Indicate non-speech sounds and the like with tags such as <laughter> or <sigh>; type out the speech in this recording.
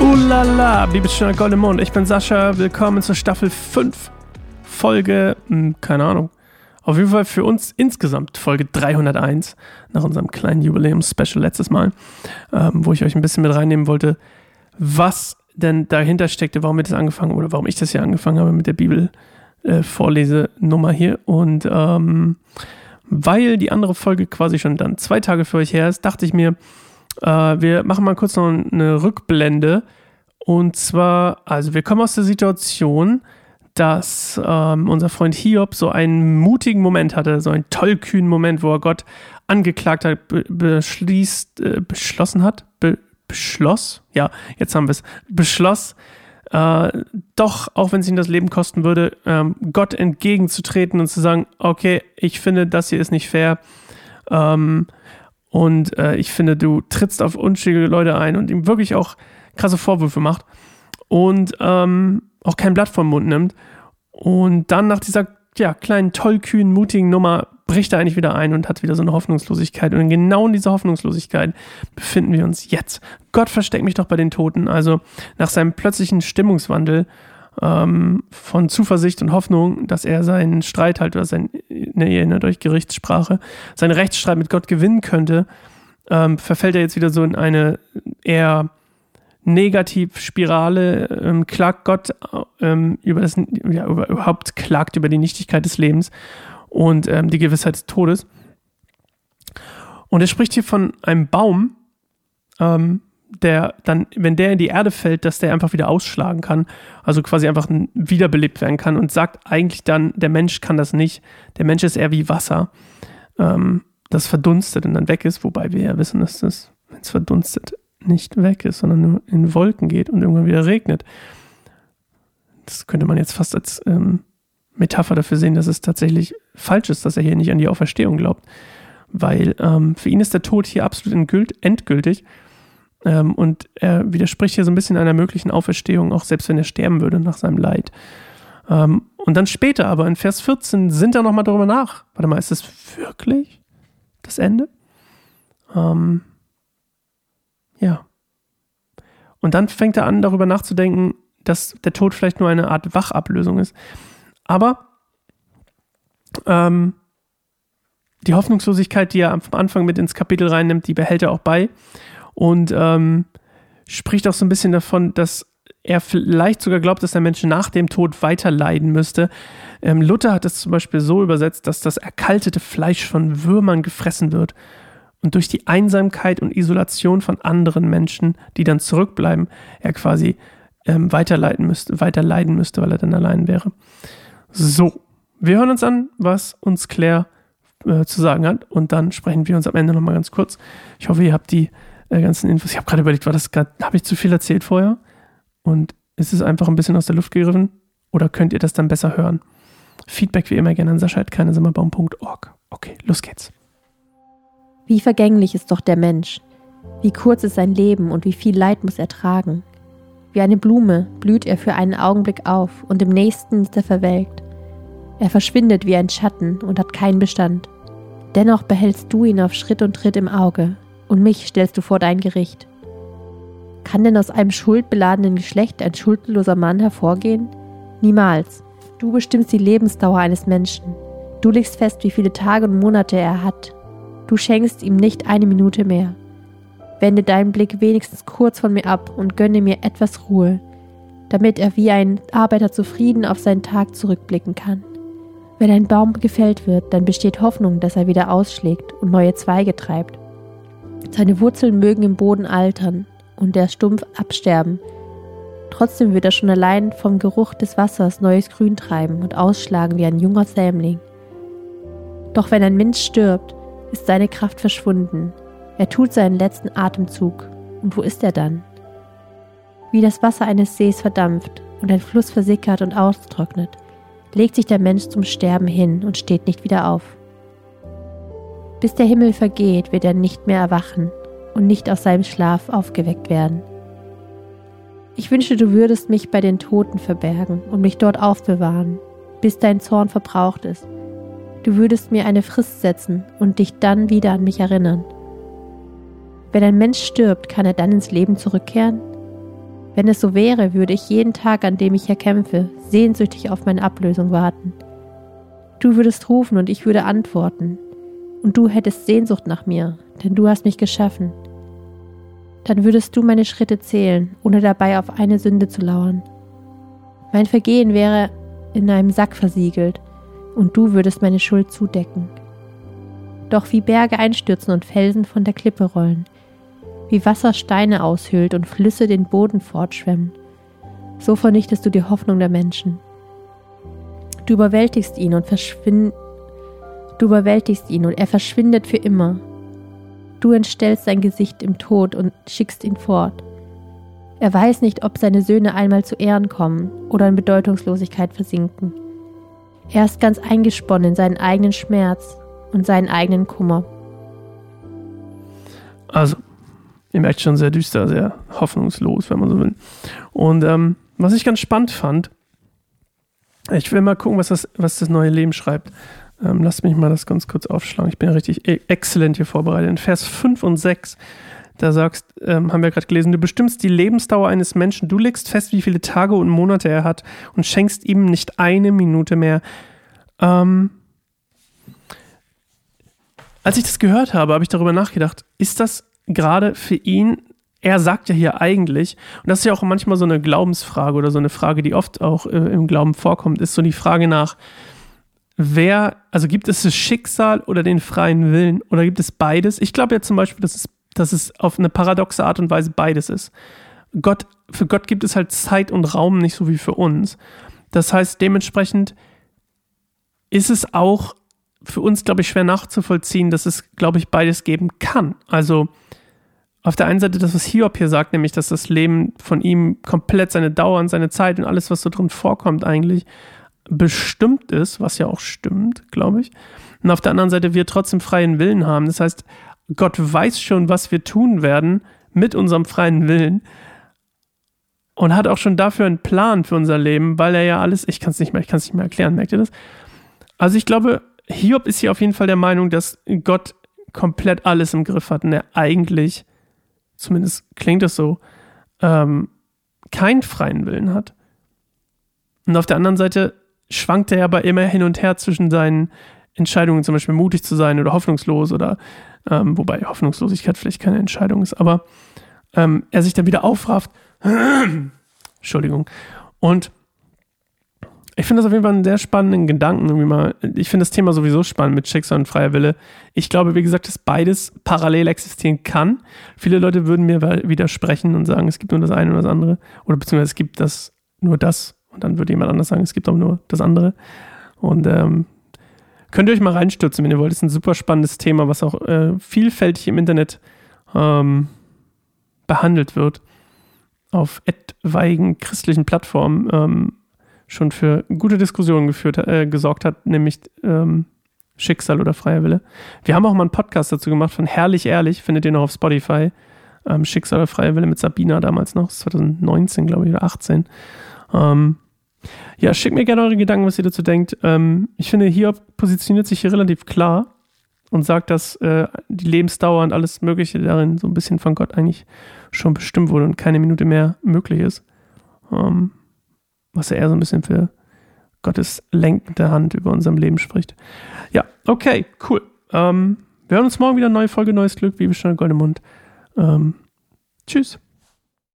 Ulala, Bibelschöner Goldemond. Ich bin Sascha. Willkommen zur Staffel 5. Folge, hm, keine Ahnung. Auf jeden Fall für uns insgesamt Folge 301 nach unserem kleinen Jubiläums-Special letztes Mal, ähm, wo ich euch ein bisschen mit reinnehmen wollte, was denn dahinter steckte, warum wir das angefangen oder warum ich das hier angefangen habe mit der Bibel-Vorlesenummer äh, hier. Und ähm, weil die andere Folge quasi schon dann zwei Tage für euch her ist, dachte ich mir, äh, wir machen mal kurz noch eine Rückblende. Und zwar, also wir kommen aus der Situation, dass ähm, unser Freund Hiob so einen mutigen Moment hatte, so einen tollkühnen Moment, wo er Gott angeklagt hat, be beschließt, äh, beschlossen hat, be beschloss, ja, jetzt haben wir es, beschloss, äh, doch, auch wenn es ihn das Leben kosten würde, ähm, Gott entgegenzutreten und zu sagen, okay, ich finde, das hier ist nicht fair. Ähm, und äh, ich finde, du trittst auf unschuldige Leute ein und ihm wirklich auch krasse Vorwürfe macht und ähm, auch kein Blatt vom Mund nimmt. Und dann nach dieser ja, kleinen, tollkühnen, mutigen Nummer bricht er eigentlich wieder ein und hat wieder so eine Hoffnungslosigkeit. Und genau in dieser Hoffnungslosigkeit befinden wir uns jetzt. Gott versteckt mich doch bei den Toten. Also nach seinem plötzlichen Stimmungswandel ähm, von Zuversicht und Hoffnung, dass er seinen Streit halt oder sein, ne, ihr erinnert euch Gerichtssprache, seinen Rechtsstreit mit Gott gewinnen könnte, ähm, verfällt er jetzt wieder so in eine eher Negativspirale, ähm, klagt Gott ähm, über das, ja, über, überhaupt klagt über die Nichtigkeit des Lebens und ähm, die Gewissheit des Todes. Und er spricht hier von einem Baum, ähm, der dann, wenn der in die Erde fällt, dass der einfach wieder ausschlagen kann, also quasi einfach wiederbelebt werden kann und sagt eigentlich dann, der Mensch kann das nicht. Der Mensch ist eher wie Wasser, ähm, das verdunstet und dann weg ist, wobei wir ja wissen, dass das, wenn es verdunstet, nicht weg ist, sondern nur in Wolken geht und irgendwann wieder regnet. Das könnte man jetzt fast als ähm, Metapher dafür sehen, dass es tatsächlich falsch ist, dass er hier nicht an die Auferstehung glaubt. Weil ähm, für ihn ist der Tod hier absolut endgültig ähm, und er widerspricht hier so ein bisschen einer möglichen Auferstehung, auch selbst wenn er sterben würde nach seinem Leid. Ähm, und dann später aber in Vers 14 sind er nochmal darüber nach. Warte mal, ist das wirklich das Ende? Ähm, ja. Und dann fängt er an, darüber nachzudenken, dass der Tod vielleicht nur eine Art Wachablösung ist. Aber ähm, die Hoffnungslosigkeit, die er am Anfang mit ins Kapitel reinnimmt, die behält er auch bei und ähm, spricht auch so ein bisschen davon, dass er vielleicht sogar glaubt, dass der Mensch nach dem Tod weiter leiden müsste. Ähm, Luther hat es zum Beispiel so übersetzt, dass das erkaltete Fleisch von Würmern gefressen wird und durch die Einsamkeit und Isolation von anderen Menschen, die dann zurückbleiben, er quasi ähm, weiterleiden müsste, weiter leiden müsste, weil er dann allein wäre. So, wir hören uns an, was uns Claire äh, zu sagen hat und dann sprechen wir uns am Ende nochmal ganz kurz. Ich hoffe, ihr habt die äh, ganzen Infos. Ich habe gerade überlegt, war das habe ich zu viel erzählt vorher? Und ist es einfach ein bisschen aus der Luft gegriffen? Oder könnt ihr das dann besser hören? Feedback wie immer gerne an sascha.keinesimmerbaum.org. Okay, los geht's. Wie vergänglich ist doch der Mensch. Wie kurz ist sein Leben und wie viel Leid muss er tragen. Wie eine Blume blüht er für einen Augenblick auf und im nächsten ist er verwelkt. Er verschwindet wie ein Schatten und hat keinen Bestand. Dennoch behältst du ihn auf Schritt und Tritt im Auge und mich stellst du vor dein Gericht. Kann denn aus einem schuldbeladenen Geschlecht ein schuldloser Mann hervorgehen? Niemals. Du bestimmst die Lebensdauer eines Menschen. Du legst fest, wie viele Tage und Monate er hat. Du schenkst ihm nicht eine Minute mehr. Wende deinen Blick wenigstens kurz von mir ab und gönne mir etwas Ruhe, damit er wie ein Arbeiter zufrieden auf seinen Tag zurückblicken kann. Wenn ein Baum gefällt wird, dann besteht Hoffnung, dass er wieder ausschlägt und neue Zweige treibt. Seine Wurzeln mögen im Boden altern und der Stumpf absterben. Trotzdem wird er schon allein vom Geruch des Wassers neues Grün treiben und ausschlagen wie ein junger Sämling. Doch wenn ein Mensch stirbt, ist seine Kraft verschwunden. Er tut seinen letzten Atemzug. Und wo ist er dann? Wie das Wasser eines Sees verdampft und ein Fluss versickert und austrocknet, legt sich der Mensch zum Sterben hin und steht nicht wieder auf. Bis der Himmel vergeht, wird er nicht mehr erwachen und nicht aus seinem Schlaf aufgeweckt werden. Ich wünschte, du würdest mich bei den Toten verbergen und mich dort aufbewahren, bis dein Zorn verbraucht ist. Du würdest mir eine Frist setzen und dich dann wieder an mich erinnern. Wenn ein Mensch stirbt, kann er dann ins Leben zurückkehren? Wenn es so wäre, würde ich jeden Tag, an dem ich hier kämpfe, sehnsüchtig auf meine Ablösung warten. Du würdest rufen und ich würde antworten. Und du hättest Sehnsucht nach mir, denn du hast mich geschaffen. Dann würdest du meine Schritte zählen, ohne dabei auf eine Sünde zu lauern. Mein Vergehen wäre in einem Sack versiegelt, und du würdest meine Schuld zudecken. Doch wie Berge einstürzen und Felsen von der Klippe rollen, wie Wasser Steine aushöhlt und Flüsse den Boden fortschwemmen. So vernichtest du die Hoffnung der Menschen. Du überwältigst ihn und verschwind Du überwältigst ihn und er verschwindet für immer. Du entstellst sein Gesicht im Tod und schickst ihn fort. Er weiß nicht, ob seine Söhne einmal zu Ehren kommen oder in Bedeutungslosigkeit versinken. Er ist ganz eingesponnen in seinen eigenen Schmerz und seinen eigenen Kummer. Also, Ihr merkt schon sehr düster, sehr hoffnungslos, wenn man so will. Und ähm, was ich ganz spannend fand, ich will mal gucken, was das, was das neue Leben schreibt. Ähm, lasst mich mal das ganz kurz aufschlagen. Ich bin ja richtig e-, exzellent hier vorbereitet. In Vers 5 und 6, da sagst, ähm, haben wir gerade gelesen, du bestimmst die Lebensdauer eines Menschen, du legst fest, wie viele Tage und Monate er hat und schenkst ihm nicht eine Minute mehr. Ähm, als ich das gehört habe, habe ich darüber nachgedacht, ist das gerade für ihn, er sagt ja hier eigentlich, und das ist ja auch manchmal so eine Glaubensfrage oder so eine Frage, die oft auch äh, im Glauben vorkommt, ist so die Frage nach, wer, also gibt es das Schicksal oder den freien Willen oder gibt es beides? Ich glaube ja zum Beispiel, dass es, dass es auf eine paradoxe Art und Weise beides ist. Gott, für Gott gibt es halt Zeit und Raum nicht so wie für uns. Das heißt, dementsprechend ist es auch für uns, glaube ich, schwer nachzuvollziehen, dass es, glaube ich, beides geben kann. Also auf der einen Seite das, was Hiob hier sagt, nämlich, dass das Leben von ihm komplett seine Dauer und seine Zeit und alles, was so drin vorkommt, eigentlich bestimmt ist, was ja auch stimmt, glaube ich. Und auf der anderen Seite wir trotzdem freien Willen haben. Das heißt, Gott weiß schon, was wir tun werden mit unserem freien Willen und hat auch schon dafür einen Plan für unser Leben, weil er ja alles, ich kann es nicht mehr, ich kann es nicht mehr erklären, merkt ihr das? Also ich glaube, Hiob ist hier auf jeden Fall der Meinung, dass Gott komplett alles im Griff hat und er eigentlich zumindest klingt es so, ähm, keinen freien Willen hat. Und auf der anderen Seite schwankt er aber immer hin und her zwischen seinen Entscheidungen, zum Beispiel mutig zu sein oder hoffnungslos oder, ähm, wobei Hoffnungslosigkeit vielleicht keine Entscheidung ist, aber ähm, er sich dann wieder aufrafft. <clears throat> Entschuldigung. Und ich finde das auf jeden Fall einen sehr spannenden Gedanken. Irgendwie mal. Ich finde das Thema sowieso spannend mit Schicksal und freier Wille. Ich glaube, wie gesagt, dass beides parallel existieren kann. Viele Leute würden mir widersprechen und sagen, es gibt nur das eine oder das andere. Oder beziehungsweise es gibt das, nur das. Und dann würde jemand anders sagen, es gibt auch nur das andere. Und ähm, könnt ihr euch mal reinstürzen, wenn ihr wollt. Das ist ein super spannendes Thema, was auch äh, vielfältig im Internet ähm, behandelt wird. Auf etwaigen christlichen Plattformen. Ähm, schon für gute Diskussionen geführt, äh, gesorgt hat, nämlich ähm, Schicksal oder freier Wille. Wir haben auch mal einen Podcast dazu gemacht von Herrlich Ehrlich, findet ihr noch auf Spotify. Ähm, Schicksal oder freier Wille mit Sabina damals noch, 2019, glaube ich, oder 18. Ähm, ja, schickt mir gerne eure Gedanken, was ihr dazu denkt. Ähm, ich finde, hier positioniert sich hier relativ klar und sagt, dass äh, die Lebensdauer und alles Mögliche darin so ein bisschen von Gott eigentlich schon bestimmt wurde und keine Minute mehr möglich ist. Ähm, was ja eher so ein bisschen für Gottes lenkende Hand über unserem Leben spricht. Ja, okay, cool. Ähm, wir hören uns morgen wieder, neue Folge, neues Glück, wie schon Goldemund. Ähm, tschüss.